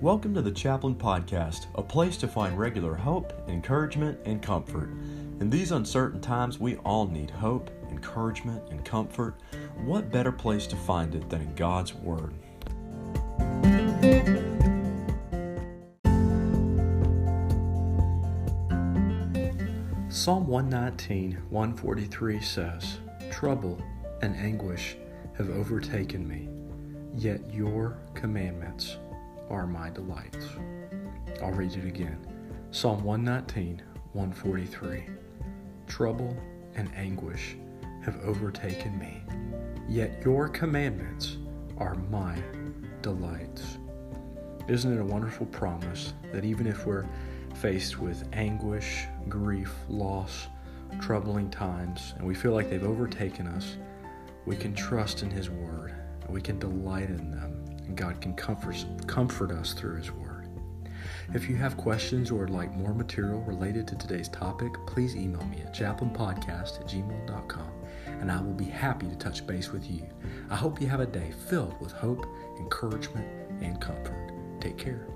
Welcome to the Chaplain Podcast, a place to find regular hope, encouragement, and comfort. In these uncertain times, we all need hope, encouragement, and comfort. What better place to find it than in God's Word? Psalm 119, 143 says, Trouble and anguish have overtaken me, yet your commandments are my delights. I'll read it again. Psalm 119, 143. Trouble and anguish have overtaken me, yet your commandments are my delights. Isn't it a wonderful promise that even if we're faced with anguish, grief, loss, troubling times, and we feel like they've overtaken us, we can trust in His Word, and we can delight in them and God can comfort, comfort us through His Word. If you have questions or would like more material related to today's topic, please email me at chaplainpodcast at gmail.com and I will be happy to touch base with you. I hope you have a day filled with hope, encouragement, and comfort. Take care.